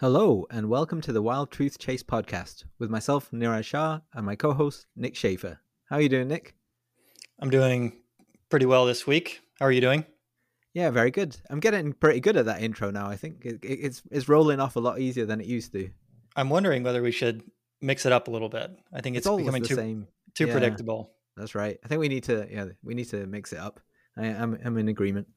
Hello, and welcome to the Wild Truth Chase podcast with myself, Neeraj Shah, and my co host, Nick Schaefer. How are you doing, Nick? I'm doing pretty well this week. How are you doing? Yeah, very good. I'm getting pretty good at that intro now. I think it, it, it's it's rolling off a lot easier than it used to. I'm wondering whether we should mix it up a little bit. I think it's, it's becoming too same. too yeah, predictable. That's right. I think we need to yeah we need to mix it up. I, I'm I'm in agreement.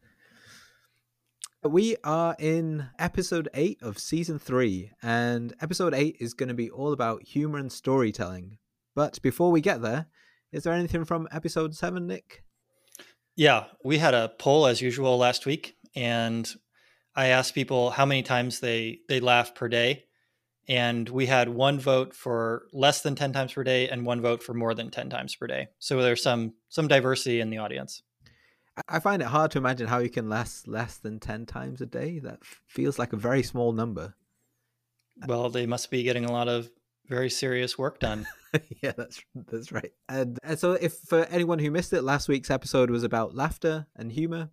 We are in episode eight of season three, and episode eight is going to be all about humor and storytelling. But before we get there, is there anything from episode seven, Nick? Yeah, we had a poll as usual last week, and I asked people how many times they they laugh per day, and we had one vote for less than ten times per day and one vote for more than ten times per day. So there's some some diversity in the audience. I find it hard to imagine how you can laugh less than ten times a day. That feels like a very small number. Well, they must be getting a lot of very serious work done. yeah, that's that's right. And, and so, if for anyone who missed it, last week's episode was about laughter and humor.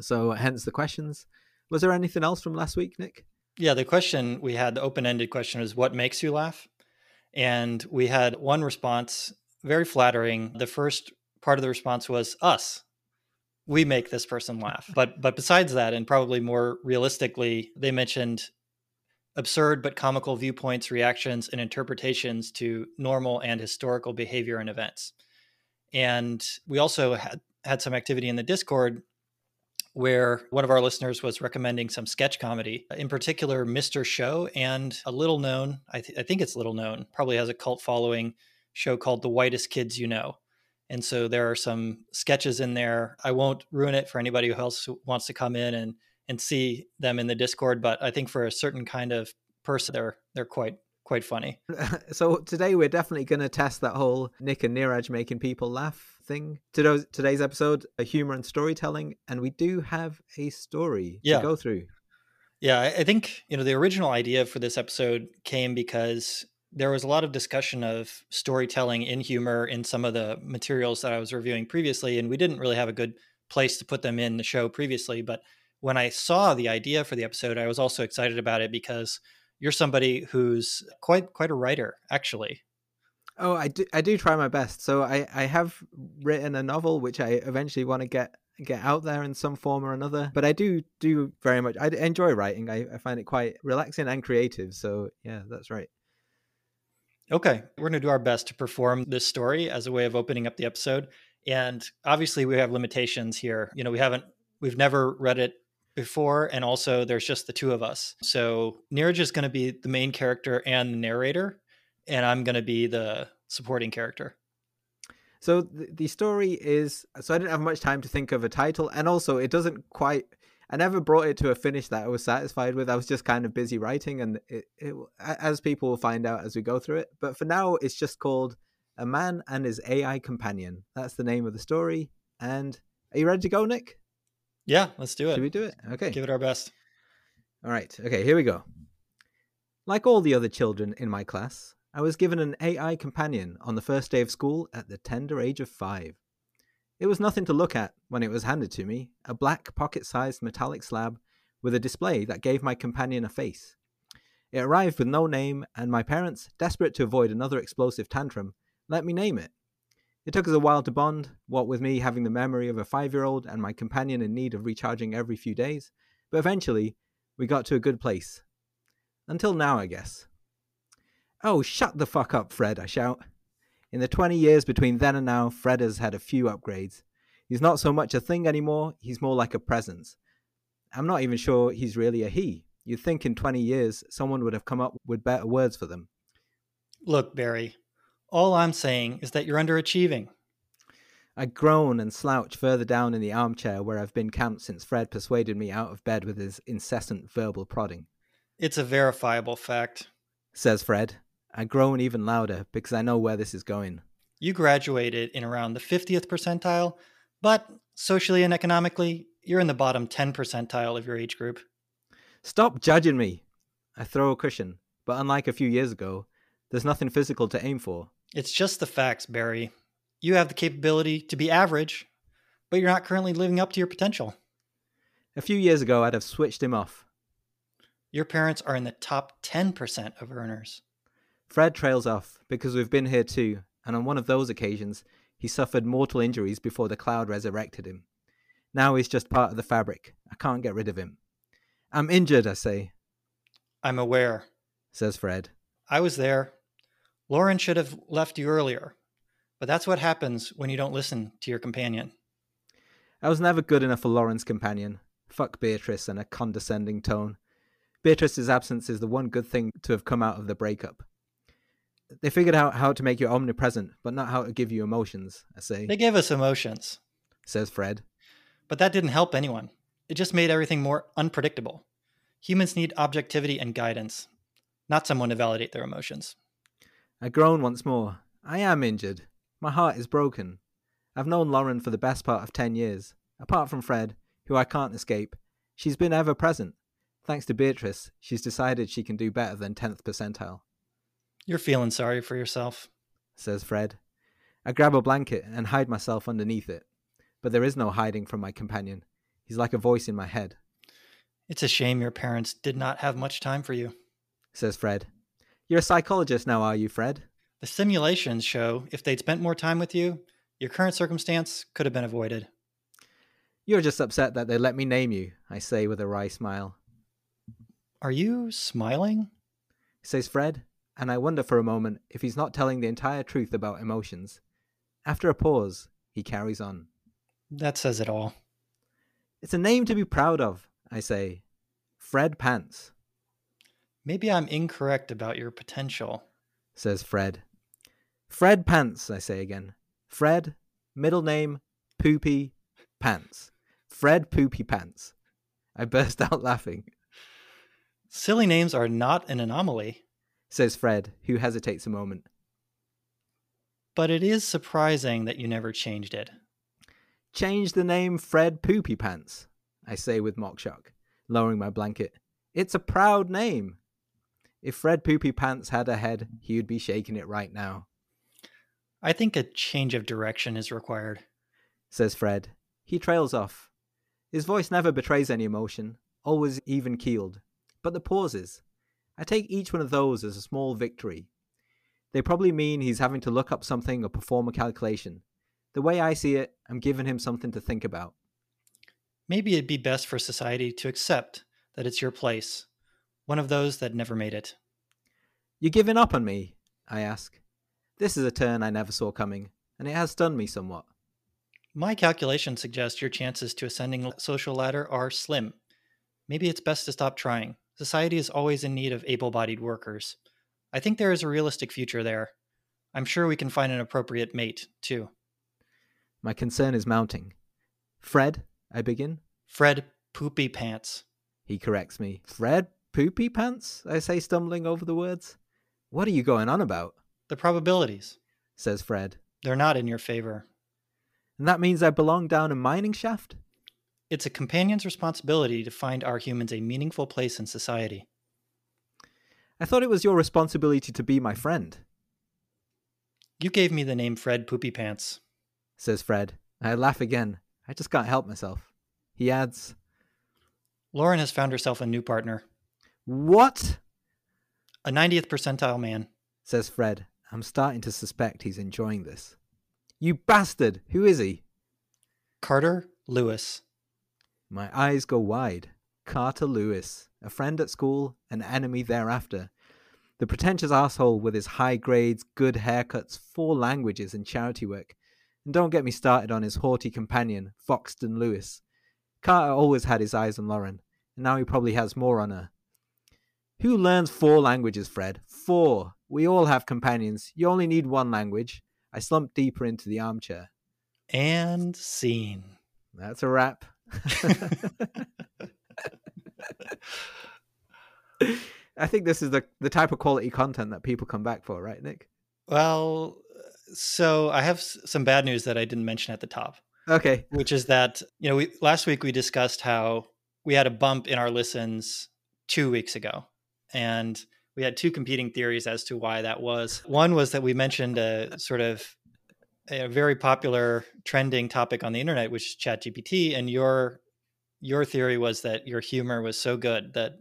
So, hence the questions. Was there anything else from last week, Nick? Yeah, the question we had, the open-ended question, was what makes you laugh? And we had one response, very flattering. The first part of the response was us. We make this person laugh. But but besides that, and probably more realistically, they mentioned absurd but comical viewpoints, reactions, and interpretations to normal and historical behavior and events. And we also had, had some activity in the Discord where one of our listeners was recommending some sketch comedy, in particular, Mr. Show, and a little known, I, th- I think it's little known, probably has a cult following show called The Whitest Kids You Know. And so there are some sketches in there. I won't ruin it for anybody who else wants to come in and and see them in the Discord. But I think for a certain kind of person, they're they're quite quite funny. so today we're definitely going to test that whole Nick and Neeraj making people laugh thing. Today's today's episode, a humor and storytelling, and we do have a story yeah. to go through. Yeah, I think you know the original idea for this episode came because there was a lot of discussion of storytelling in humor in some of the materials that I was reviewing previously, and we didn't really have a good place to put them in the show previously. But when I saw the idea for the episode, I was also excited about it because you're somebody who's quite quite a writer, actually. Oh, I do I do try my best. So I I have written a novel which I eventually want to get get out there in some form or another. But I do do very much. I enjoy writing. I, I find it quite relaxing and creative. So yeah, that's right. Okay, we're going to do our best to perform this story as a way of opening up the episode. And obviously, we have limitations here. You know, we haven't, we've never read it before and also there's just the two of us. So Neeraj is going to be the main character and the narrator and i'm going to be the supporting character. So the, the story is so i didn't have much time to think of a title and also it doesn't quite i never brought it to a finish that i was satisfied with. I was just kind of busy writing and it, it as people will find out as we go through it. But for now it's just called a man and his ai companion. That's the name of the story. And are you ready to go nick yeah, let's do it. Should we do it? Okay. Give it our best. All right. Okay, here we go. Like all the other children in my class, I was given an AI companion on the first day of school at the tender age of five. It was nothing to look at when it was handed to me a black pocket sized metallic slab with a display that gave my companion a face. It arrived with no name, and my parents, desperate to avoid another explosive tantrum, let me name it it took us a while to bond, what with me having the memory of a five year old and my companion in need of recharging every few days, but eventually we got to a good place. Until now, I guess. Oh, shut the fuck up, Fred, I shout. In the 20 years between then and now, Fred has had a few upgrades. He's not so much a thing anymore, he's more like a presence. I'm not even sure he's really a he. You'd think in 20 years someone would have come up with better words for them. Look, Barry, all I'm saying is that you're underachieving. I groan and slouch further down in the armchair where I've been camped since Fred persuaded me out of bed with his incessant verbal prodding. It's a verifiable fact, says Fred. I groan even louder because I know where this is going. You graduated in around the 50th percentile, but socially and economically, you're in the bottom 10 percentile of your age group. Stop judging me. I throw a cushion, but unlike a few years ago, there's nothing physical to aim for. It's just the facts, Barry. You have the capability to be average, but you're not currently living up to your potential. A few years ago, I'd have switched him off. Your parents are in the top 10% of earners. Fred trails off because we've been here too, and on one of those occasions, he suffered mortal injuries before the cloud resurrected him. Now he's just part of the fabric. I can't get rid of him. I'm injured, I say, I'm aware. says Fred. I was there. Lauren should have left you earlier, but that's what happens when you don't listen to your companion. I was never good enough for Lauren's companion. Fuck Beatrice and a condescending tone. Beatrice's absence is the one good thing to have come out of the breakup. They figured out how to make you omnipresent, but not how to give you emotions, I say, They gave us emotions, says Fred. but that didn't help anyone. It just made everything more unpredictable. Humans need objectivity and guidance, not someone to validate their emotions. I groan once more. I am injured. My heart is broken. I've known Lauren for the best part of ten years. Apart from Fred, who I can't escape, she's been ever present. Thanks to Beatrice, she's decided she can do better than 10th percentile, You're feeling sorry for yourself. says Fred. I grab a blanket and hide myself underneath it. But there is no hiding from my companion. He's like a voice in my head, It's a shame your parents did not have much time for you. says Fred. You're a psychologist now, are you, Fred? The simulations show if they'd spent more time with you, your current circumstance could have been avoided. You're just upset that they let me name you, I say with a wry smile. Are you smiling? says Fred, and I wonder for a moment if he's not telling the entire truth about emotions. After a pause, he carries on. That says it all. It's a name to be proud of, I say. Fred Pants, Maybe I'm incorrect about your potential. says Fred. Fred Pants, I say again. Fred, middle name, Poopy, Pants. Fred Poopy Pants. I burst out laughing, Silly names are not an anomaly, says Fred, who hesitates a moment. but it is surprising that you never changed it. Change the name Fred Poopy Pants, I say with mock shock, lowering my blanket. It's a proud name. If Fred Poopy Pants had a head, he would be shaking it right now, I think a change of direction is required. says Fred. He trails off. His voice never betrays any emotion, always even keeled. But the pauses. I take each one of those as a small victory. They probably mean he's having to look up something or perform a calculation. The way I see it, I'm giving him something to think about. Maybe it'd be best for society to accept that it's your place, one of those that never made it. You're giving up on me? I ask. This is a turn I never saw coming, and it has stunned me somewhat. My calculations suggest your chances to ascending social ladder are slim. Maybe it's best to stop trying. Society is always in need of able bodied workers. I think there is a realistic future there. I'm sure we can find an appropriate mate, too. My concern is mounting. Fred, I begin. Fred Poopy Pants. He corrects me. Fred Poopy Pants? I say, stumbling over the words. What are you going on about? The probabilities. says Fred. They're not in your favor. And that means I belong down a mining shaft? It's a companion's responsibility to find our humans a meaningful place in society. I thought it was your responsibility to be my friend, You gave me the name Fred Poopy Pants. says Fred. I laugh again. I just can't help myself. He adds, Lauren has found herself a new partner, What? a 90th percentile man. says Fred. I'm starting to suspect he's enjoying this. You bastard! Who is he? Carter Lewis. My eyes go wide. Carter Lewis, a friend at school, an enemy thereafter. The pretentious asshole with his high grades, good haircuts, four languages, and charity work. And don't get me started on his haughty companion, Foxton Lewis. Carter always had his eyes on Lauren, and now he probably has more on her. Who learns four languages, Fred? Four. We all have companions. You only need one language. I slumped deeper into the armchair. And scene. That's a wrap. I think this is the the type of quality content that people come back for, right, Nick? Well, so I have s- some bad news that I didn't mention at the top. Okay. which is that you know we last week we discussed how we had a bump in our listens two weeks ago, and we had two competing theories as to why that was. One was that we mentioned a sort of a very popular trending topic on the internet, which is ChatGPT, and your your theory was that your humor was so good that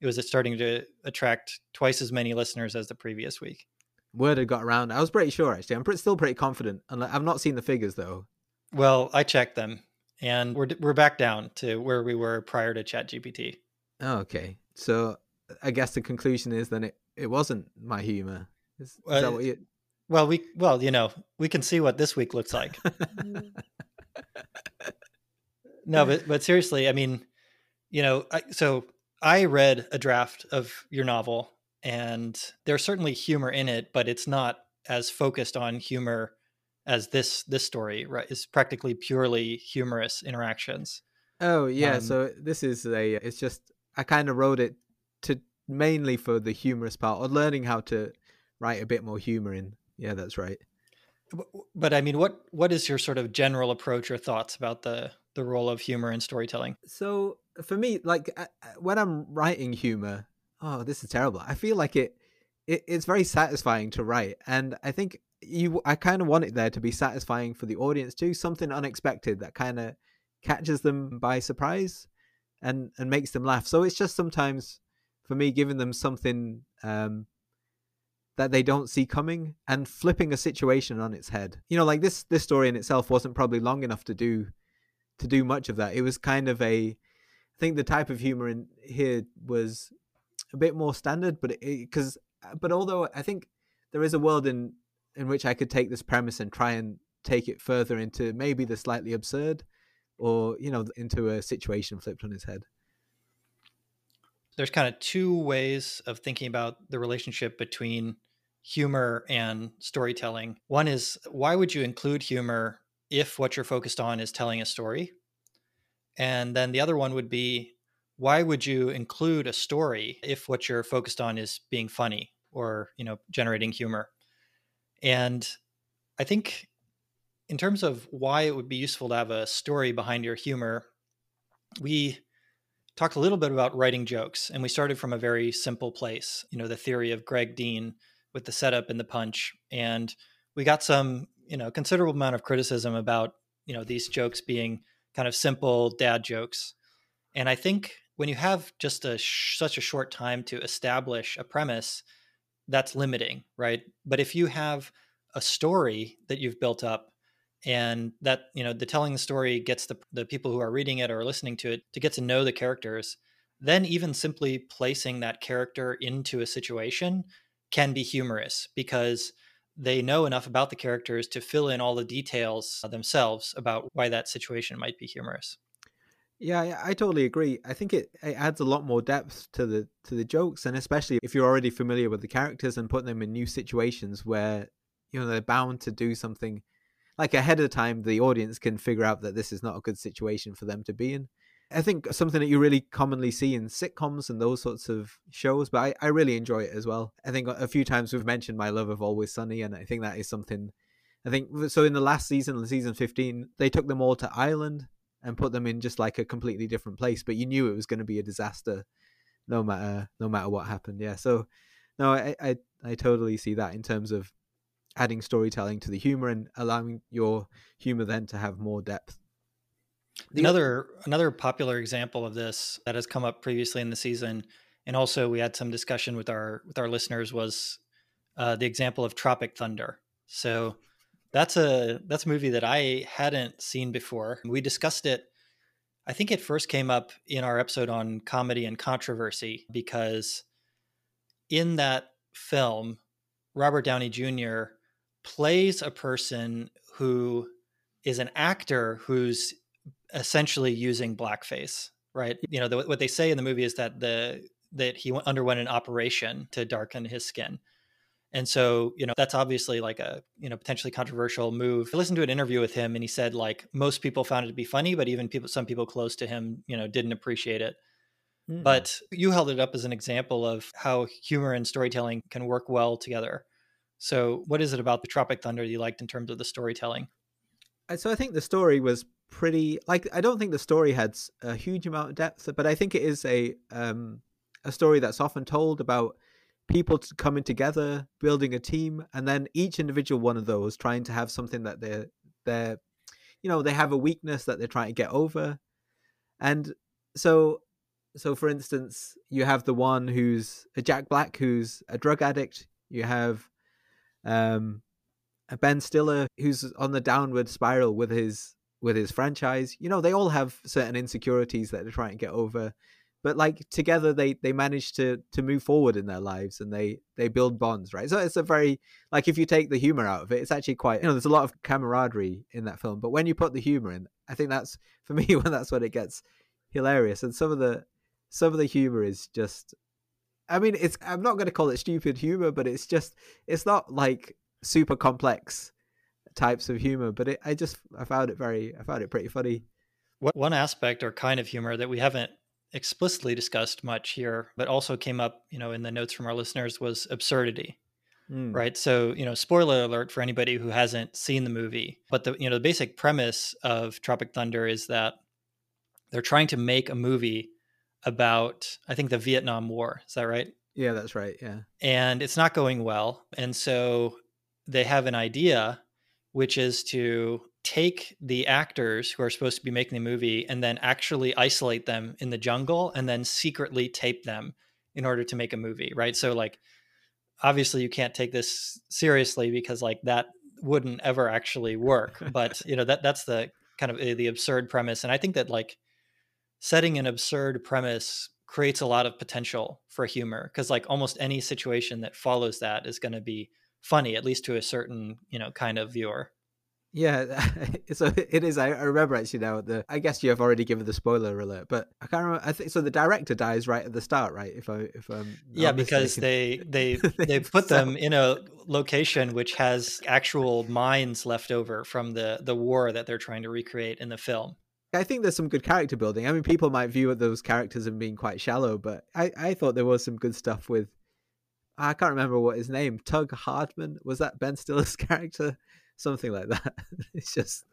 it was starting to attract twice as many listeners as the previous week. Word had got around. I was pretty sure actually. I'm pretty, still pretty confident, and I've not seen the figures though. Well, I checked them, and we're we're back down to where we were prior to ChatGPT. Oh, okay. So I guess the conclusion is then it, it wasn't my humor. Is, is that what you? Well, we well, you know, we can see what this week looks like. no, but but seriously, I mean, you know, I, so I read a draft of your novel, and there's certainly humor in it, but it's not as focused on humor as this this story. Right, it's practically purely humorous interactions. oh yeah. um, so this is a. It's just I kind of wrote it to mainly for the humorous part or learning how to write a bit more humor in. Yeah, that's right. W- But I mean, what what is your sort of general approach or thoughts about the the role of humor in storytelling? So for me, like uh, uh, when I'm writing humor, oh, this is terrible. I feel like it, it it's very satisfying to write, and I think you, I kind of want it there to be satisfying for the audience too. Something unexpected that kind of catches them by surprise, and and makes them laugh. So it's just sometimes for me giving them something um that they don't see coming and flipping a situation on its head. You know, like this this story in itself wasn't probably long enough to do to do much of that. It was kind of a I think the type of humor in here was a bit more standard, but because but although I think there is a world in in which I could take this premise and try and take it further into maybe the slightly absurd or you know into a situation flipped on its head. There's kind of two ways of thinking about the relationship between humor and storytelling. One is why would you include humor if what you're focused on is telling a story? And then the other one would be why would you include a story if what you're focused on is being funny or, you know, generating humor? And I think in terms of why it would be useful to have a story behind your humor, we talked a little bit about writing jokes and we started from a very simple place you know the theory of greg dean with the setup and the punch and we got some you know considerable amount of criticism about you know these jokes being kind of simple dad jokes. And i think when you have just a sh- such a short time to establish a premise that's limiting right? But if you have a story that you've built up and that you know the telling the story gets the, the people who are reading it or listening to it to get to know the characters then even simply placing that character into a situation can be humorous because they know enough about the characters to fill in all the details themselves about why that situation might be humorous Yeah, I, totally agree. I think it, it adds a lot more depth to the to the jokes, and especially if you're already familiar with the characters and putting them in new situations where you know they're bound to do something like ahead of time, the audience can figure out that this is not a good situation for them to be in. I think something that you really commonly see in sitcoms and those sorts of shows, but I, I really enjoy it as well. I think a few times we've mentioned my love of Always Sunny, and I think that is something. I think so. In the last season, season fifteen, they took them all to Ireland and put them in just like a completely different place, but you knew it was going to be a disaster, no matter no matter what happened. Yeah, so no, I I, I totally see that in terms of adding storytelling to the humor and allowing your humor then to have more depth. The- another another popular example of this that has come up previously in the season and also we had some discussion with our with our listeners was uh, the example of tropic thunder so that's a that's a movie that i hadn't seen before we discussed it i think it first came up in our episode on comedy and controversy because in that film robert downey jr plays a person who is an actor who's essentially using blackface right? You know the, what they say in the movie is that the that he went- underwent an operation to darken his skin. And so you know that's obviously like a you know potentially controversial move. I listened to an interview with him and he said like most people found it to be funny but even people some people close to him you know didn't appreciate it. Mm. but you held it up as an example of how humor and storytelling can work well together so what is it about the tropic thunder you liked in terms of the storytelling So I think the story was pretty like I don't think the story had a huge amount of depth, but I think it is a um a story that's often told about people coming together, building a team, and then each individual one of those trying to have something that they're they're you know they have a weakness that they're trying to get over, and so so for instance you have the one who's a Jack Black who's a drug addict. You have um Ben Stiller who's on the downward spiral with his with his franchise. You know they all have certain insecurities that they're trying to get over. But like together they they manage to to move forward in their lives and they they build bonds right? So it's a very like if you take the humor out of it it's actually quite you know there's a lot of camaraderie in that film. But when you put the humor in i think that's for me when that's when it gets hilarious. And some of the some of the humor is just i mean it's i'm not going to call it stupid humor but it's just it's not like super complex types of humor but it, i just i found it very i found it pretty funny one aspect or kind of humor that we haven't explicitly discussed much here, but also came up, you know, in the notes from our listeners was absurdity. Mm. Right. So, you know, spoiler alert for anybody who hasn't seen the movie. But the you know, the basic premise of Tropic Thunder is that they're trying to make a movie about I think the Vietnam War. Is that right? Yeah, that's right. Yeah. And it's not going well. And so they have an idea which is to take the actors who are supposed to be making the movie and then actually isolate them in the jungle and then secretly tape them in order to make a movie, right? So like obviously you can't take this seriously because like that wouldn't ever actually work, but you know that that's the kind of eh, the absurd premise and I think that like setting an absurd premise creates a lot of potential for humor because like almost any situation that follows that is going to be funny at least to a certain, you know, kind of viewer. Yeah, so it is. I, remember actually now. The I guess you have already given the spoiler alert, but I can't remember. I think so. The director dies right at the start, right? If I if I'm yeah, because they they they put so... them in a location which has actual mines left over from the the war that they're trying to recreate in the film. I think there's some good character building. I mean, people might view those characters as being quite shallow, but I I thought there was some good stuff with. I can't remember what his name. Tug Hardman was that Ben Stiller's character something like that. it's just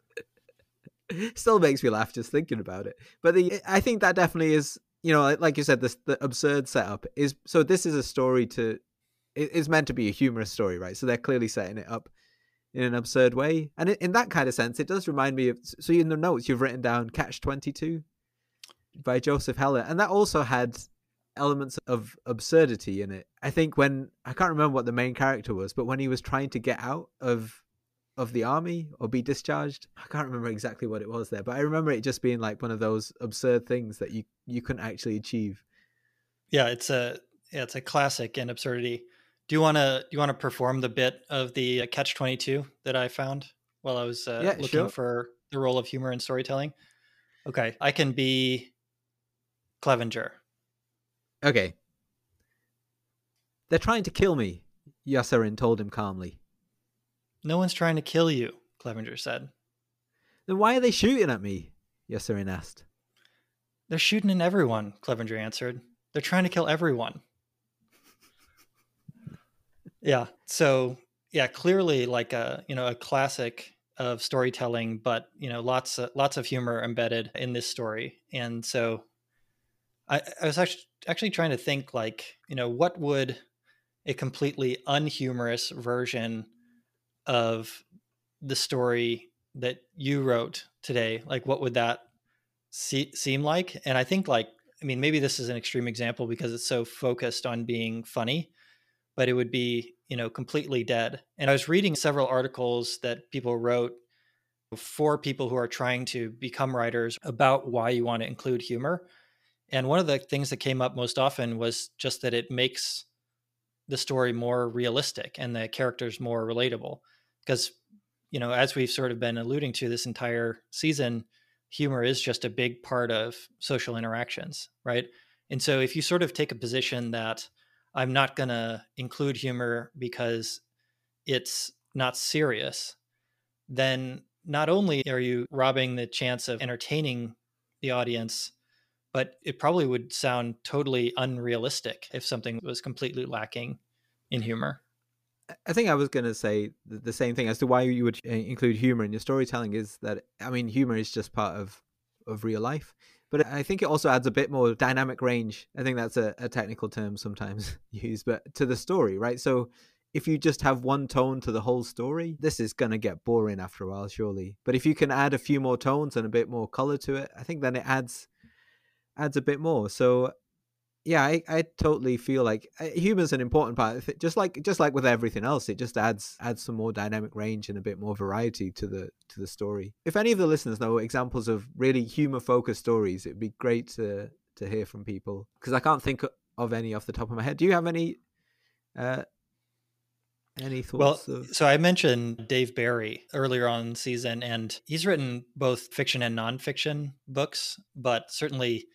still makes me laugh just thinking about it. But the I think that definitely is you know like you said this the absurd setup is so this is a story to it is meant to be a humorous story right so they're clearly setting it up in an absurd way and in that kind of sense it does remind me of so in the notes you've written down catch 22 by joseph heller and that also had elements of absurdity in it i think when i can't remember what the main character was but when he was trying to get out of of the army or be discharged. I can't remember exactly what it was there, but I remember it just being like one of those absurd things that you you couldn't actually achieve. Yeah, it's a yeah, it's a classic in absurdity. Do you want to do you want to perform the bit of the uh, catch 22 that I found while I was uh, yeah, looking sure. for the role of humor in storytelling? Okay, I can be Clevenger. Okay. They're trying to kill me, Yossarian told him calmly. No one's trying to kill you, Clevenger said. Then why are they shooting at me? Yossarian asked. They're shooting at everyone, Clevenger answered. They're trying to kill everyone. Yeah. So yeah, clearly like a you know a classic of storytelling, but you know lots of, lots of humor embedded in this story. And so I, I was actually actually trying to think like you know what would a completely unhumorous version of the story that you wrote today like what would that see, seem like and i think like i mean maybe this is an extreme example because it's so focused on being funny but it would be you know completely dead. And i was reading several articles that people wrote for people who are trying to become writers about why you want to include humor. And one of the things that came up most often was just that it makes the story more realistic and the characters more relatable. Because you know as we've sort of been alluding to this entire season humor is just a big part of social interactions right? And so if you sort of take a position that i'm not going to include humor because it's not serious then not only are you robbing the chance of entertaining the audience but it probably would sound totally unrealistic if something was completely lacking in humor. I think I was going to say the same thing as to why you would uh, include humor in your storytelling is that I mean humor is just part of of real life, but I think it also adds a bit more dynamic range. I think that's a, a technical term sometimes used, but to the story, right? So if you just have one tone to the whole story, this is going to get boring after a while, surely. But if you can add a few more tones and a bit more color to it, I think then it adds adds a bit more. So yeah, I, I totally feel like uh, humor's an important part. Just like just like with everything else, it just adds adds some more dynamic range and a bit more variety to the to the story. If any of the listeners know examples of really humor focused stories, it'd be great to to hear from people because I can't think of any off the top of my head. Do you have any uh, any thoughts? Well, of... so I mentioned Dave Barry earlier on season, and he's written both fiction and nonfiction books, but certainly,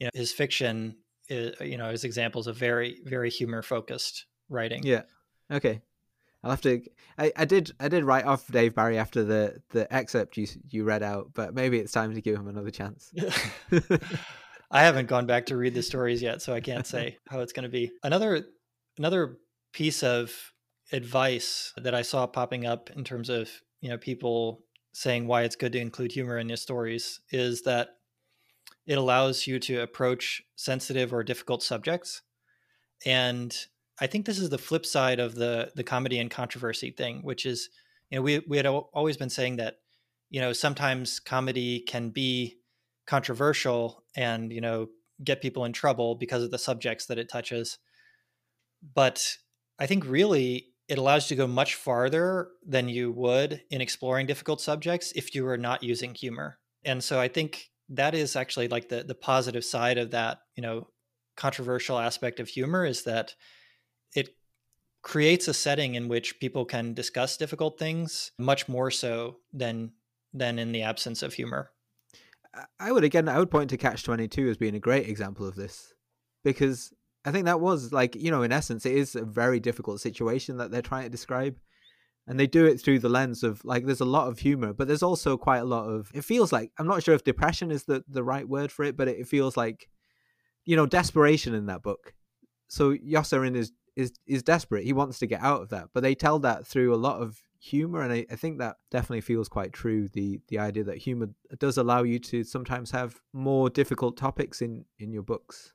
you know, his fiction, you know, as examples of very, very humor focused writing. Yeah. Okay. I'll have to. I, I did. I did write off Dave Barry after the the excerpt you you read out, but maybe it's time to give him another chance. I haven't gone back to read the stories yet, so I can't say how it's going to be. Another another piece of advice that I saw popping up in terms of you know people saying why it's good to include humor in your stories is that it allows you to approach sensitive or difficult subjects and i think this is the flip side of the the comedy and controversy thing which is you know we we had always been saying that you know sometimes comedy can be controversial and you know get people in trouble because of the subjects that it touches but i think really it allows you to go much farther than you would in exploring difficult subjects if you were not using humor. And so I think that is actually like the the positive side of that, you know, controversial aspect of humor is that it creates a setting in which people can discuss difficult things much more so than than in the absence of humor. I would again I would point to Catch 22 as being a great example of this because I think that was like, you know, in essence, it is a very difficult situation that they're trying to describe. And they do it through the lens of like, there's a lot of humor, but there's also quite a lot of, it feels like, I'm not sure if depression is the, the right word for it, but it feels like, you know, desperation in that book. So Yossarian is, is, is desperate. He wants to get out of that, but they tell that through a lot of humor. And I, I think that definitely feels quite true. The, the idea that humor does allow you to sometimes have more difficult topics in, in your books.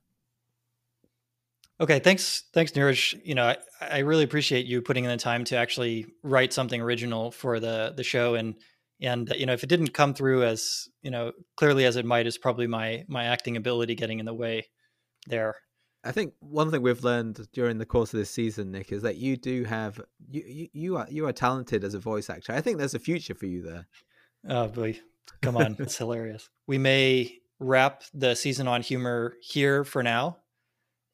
Okay, thanks, thanks, Neeraj. You know, I, I really appreciate you putting in the time to actually write something original for the the show, and and you know, if it didn't come through as you know clearly as it might, is probably my my acting ability getting in the way there. I think one thing we've learned during the course of this season, Nick, is that you do have you you, you are you are talented as a voice actor. I think there's a future for you there. Oh boy, come on, it's hilarious. We may wrap the season on humor here for now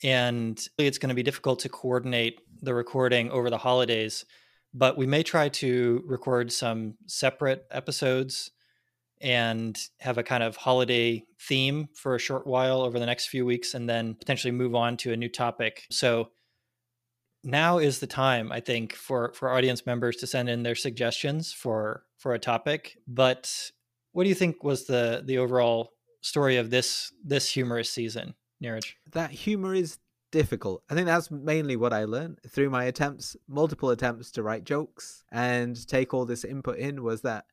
and it's going to be difficult to coordinate the recording over the holidays but we may try to record some separate episodes and have a kind of holiday theme for a short while over the next few weeks and then potentially move on to a new topic. So now is the time i think for for audience members to send in their suggestions for for a topic but what do you think was the the overall story of this this humorous season Neeraj? That humor is difficult. I think that's mainly what I learned through my attempts, multiple attempts to write jokes and take all this input in was that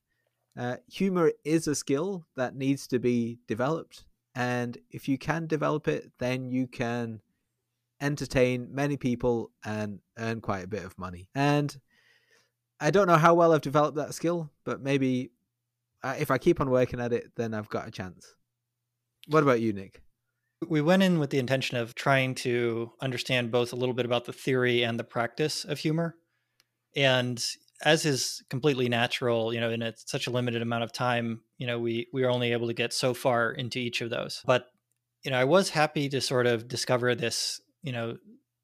uh, humor is a skill that needs to be developed. And if you can develop it, then you can entertain many people and earn quite a bit of money. And I don't know how well I've developed that skill, but maybe uh, if I keep on working at it, then I've got a chance. What about you, Nick? We went in with the intention of trying to understand both a little bit about the theory and the practice of humor. And as is completely natural, you know, in a, such a limited amount of time, you know, we we are only able to get so far into each of those. But you know, I was happy to sort of discover this, you know,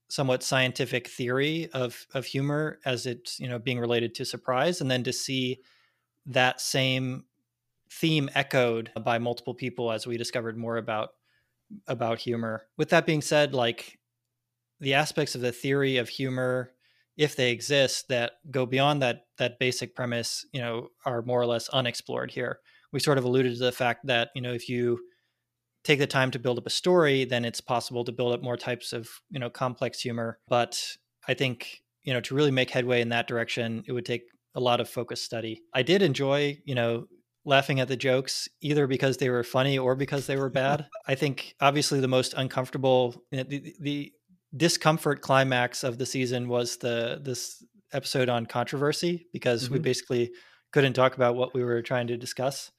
somewhat scientific theory of of humor as it's, you know, being related to surprise and then to see that same theme echoed by multiple people as we discovered more about about humor. With that being said, like the aspects of the theory of humor, if they exist, that go beyond that that basic premise, you know, are more or less unexplored here. We sort of alluded to the fact that you know if you take the time to build up a story, then it's possible to build up more types of you know complex humor. But I think you know, to really make headway in that direction, it would take a lot of focused study. I did enjoy, you know, laughing at the jokes either because they were funny or because they were bad. I think obviously the most uncomfortable, the, the discomfort climax of the season was the this episode on controversy because mm-hmm. we basically couldn't talk about what we were trying to discuss.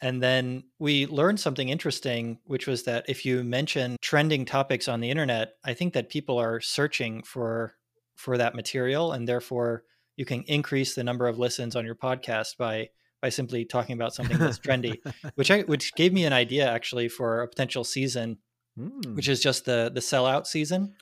And then we learned something interesting, which was that if you mention trending topics on the internet, I think that people are searching for for that material, and therefore you can increase the number of listens on your podcast by by simply talking about something that's trendy, which I which gave me an idea actually for a potential season, mm. which is just the the sellout season.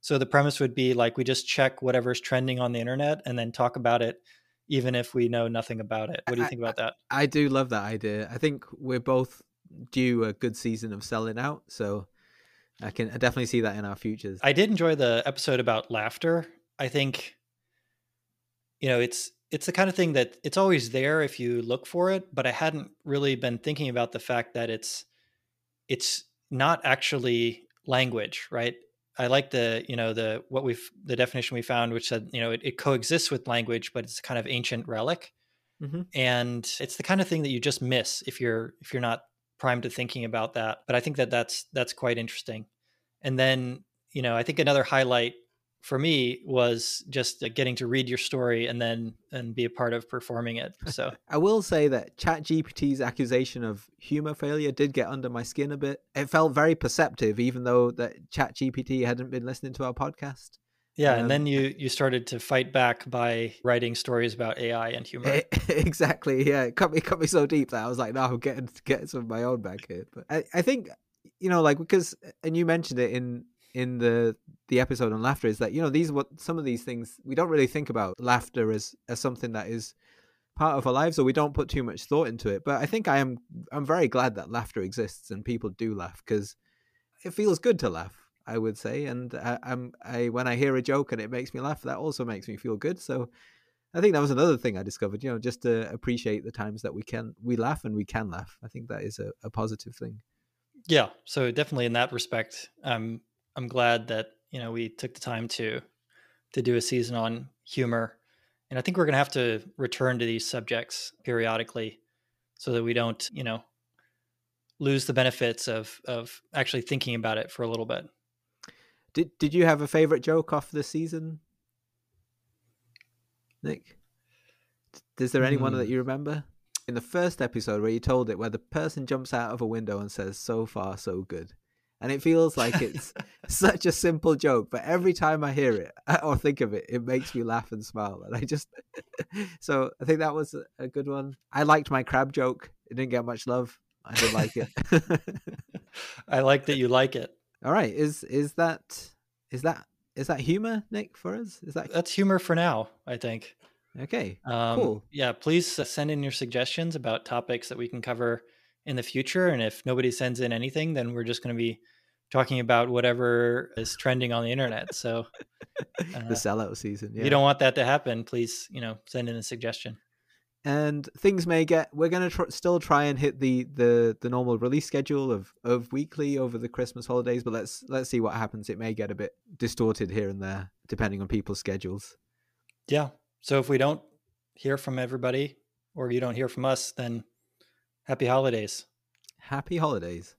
So the premise would be like we just check whatever's trending on the internet and then talk about it even if we know nothing about it. What do you think about that? I, I do love that idea. I think we're both due a good season of selling out, so I can I definitely see that in our futures. I did enjoy the episode about laughter. I think you know, it's it's the kind of thing that it's always there if you look for it, but I hadn't really been thinking about the fact that it's it's not actually language, right? I like the you know the what we've the definition we found, which said you know it, it coexists with language, but it's kind of ancient relic, mm-hmm. and it's the kind of thing that you just miss if you're if you're not primed to thinking about that. But I think that that's that's quite interesting. And then you know I think another highlight for me was just getting to read your story and then and be a part of performing it so. I will say that chat gpt's accusation of humor failure did get under my skin a bit. It felt very perceptive even though that chat gpt hadn't been listening to our podcast. Yeah um, and then you you started to fight back by writing stories about ai and humor. Exactly yeah it cut me cut me so deep that i was like no i'm getting getting some of my own back here. But i, I think you know like because and you mentioned it in in the the episode on laughter is that you know these what some of these things we don't really think about laughter as as something that is part of our lives or we don't put too much thought into it. But i think i am i'm very glad that laughter exists and people do laugh because it feels good to laugh i would say. And I, i'm i when i hear a joke and it makes me laugh that also makes me feel good. So i think that was another thing i discovered you know just to appreciate the times that we can we laugh and we can laugh. I think that is a, a positive thing. Yeah. So definitely in that respect um I'm glad that you know we took the time to to do a season on humor, and I think we're going to have to return to these subjects periodically, so that we don't you know lose the benefits of of actually thinking about it for a little bit. Did Did you have a favorite joke off the season, Nick? Is there anyone mm. that hmm. you remember? In the first episode where you told it, where the person jumps out of a window and says, "So far, so good." And it feels like it's such a simple joke but every time i hear it or think of it it makes me laugh and smile. And i just so i think that was a good one. I liked my crab joke. It didn't get much love. I did like it. I like that you like it. All right. Is is that is that is that humor nick for us? Is that that's humor for now i think. Okay. Um, cool. yeah please send in your suggestions about topics that we can cover in the future. And if nobody sends in anything then we're just going to be talking about whatever is trending on the internet. So uh, the sellout season. Yeah. You don't want that to happen, please, you know, send in a suggestion. And things may get. We're going to tr- still try and hit the, the the normal release schedule of of weekly over the Christmas holidays, but let's let's see what happens. It may get a bit distorted here and there depending on people's schedules. Yeah. So if we don't hear from everybody, or you don't hear from us, then happy holidays. Happy holidays.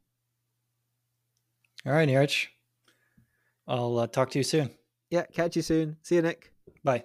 All right, Neeraj. I'll uh, talk to you soon. Yeah, catch you soon. See you, Nick. Bye.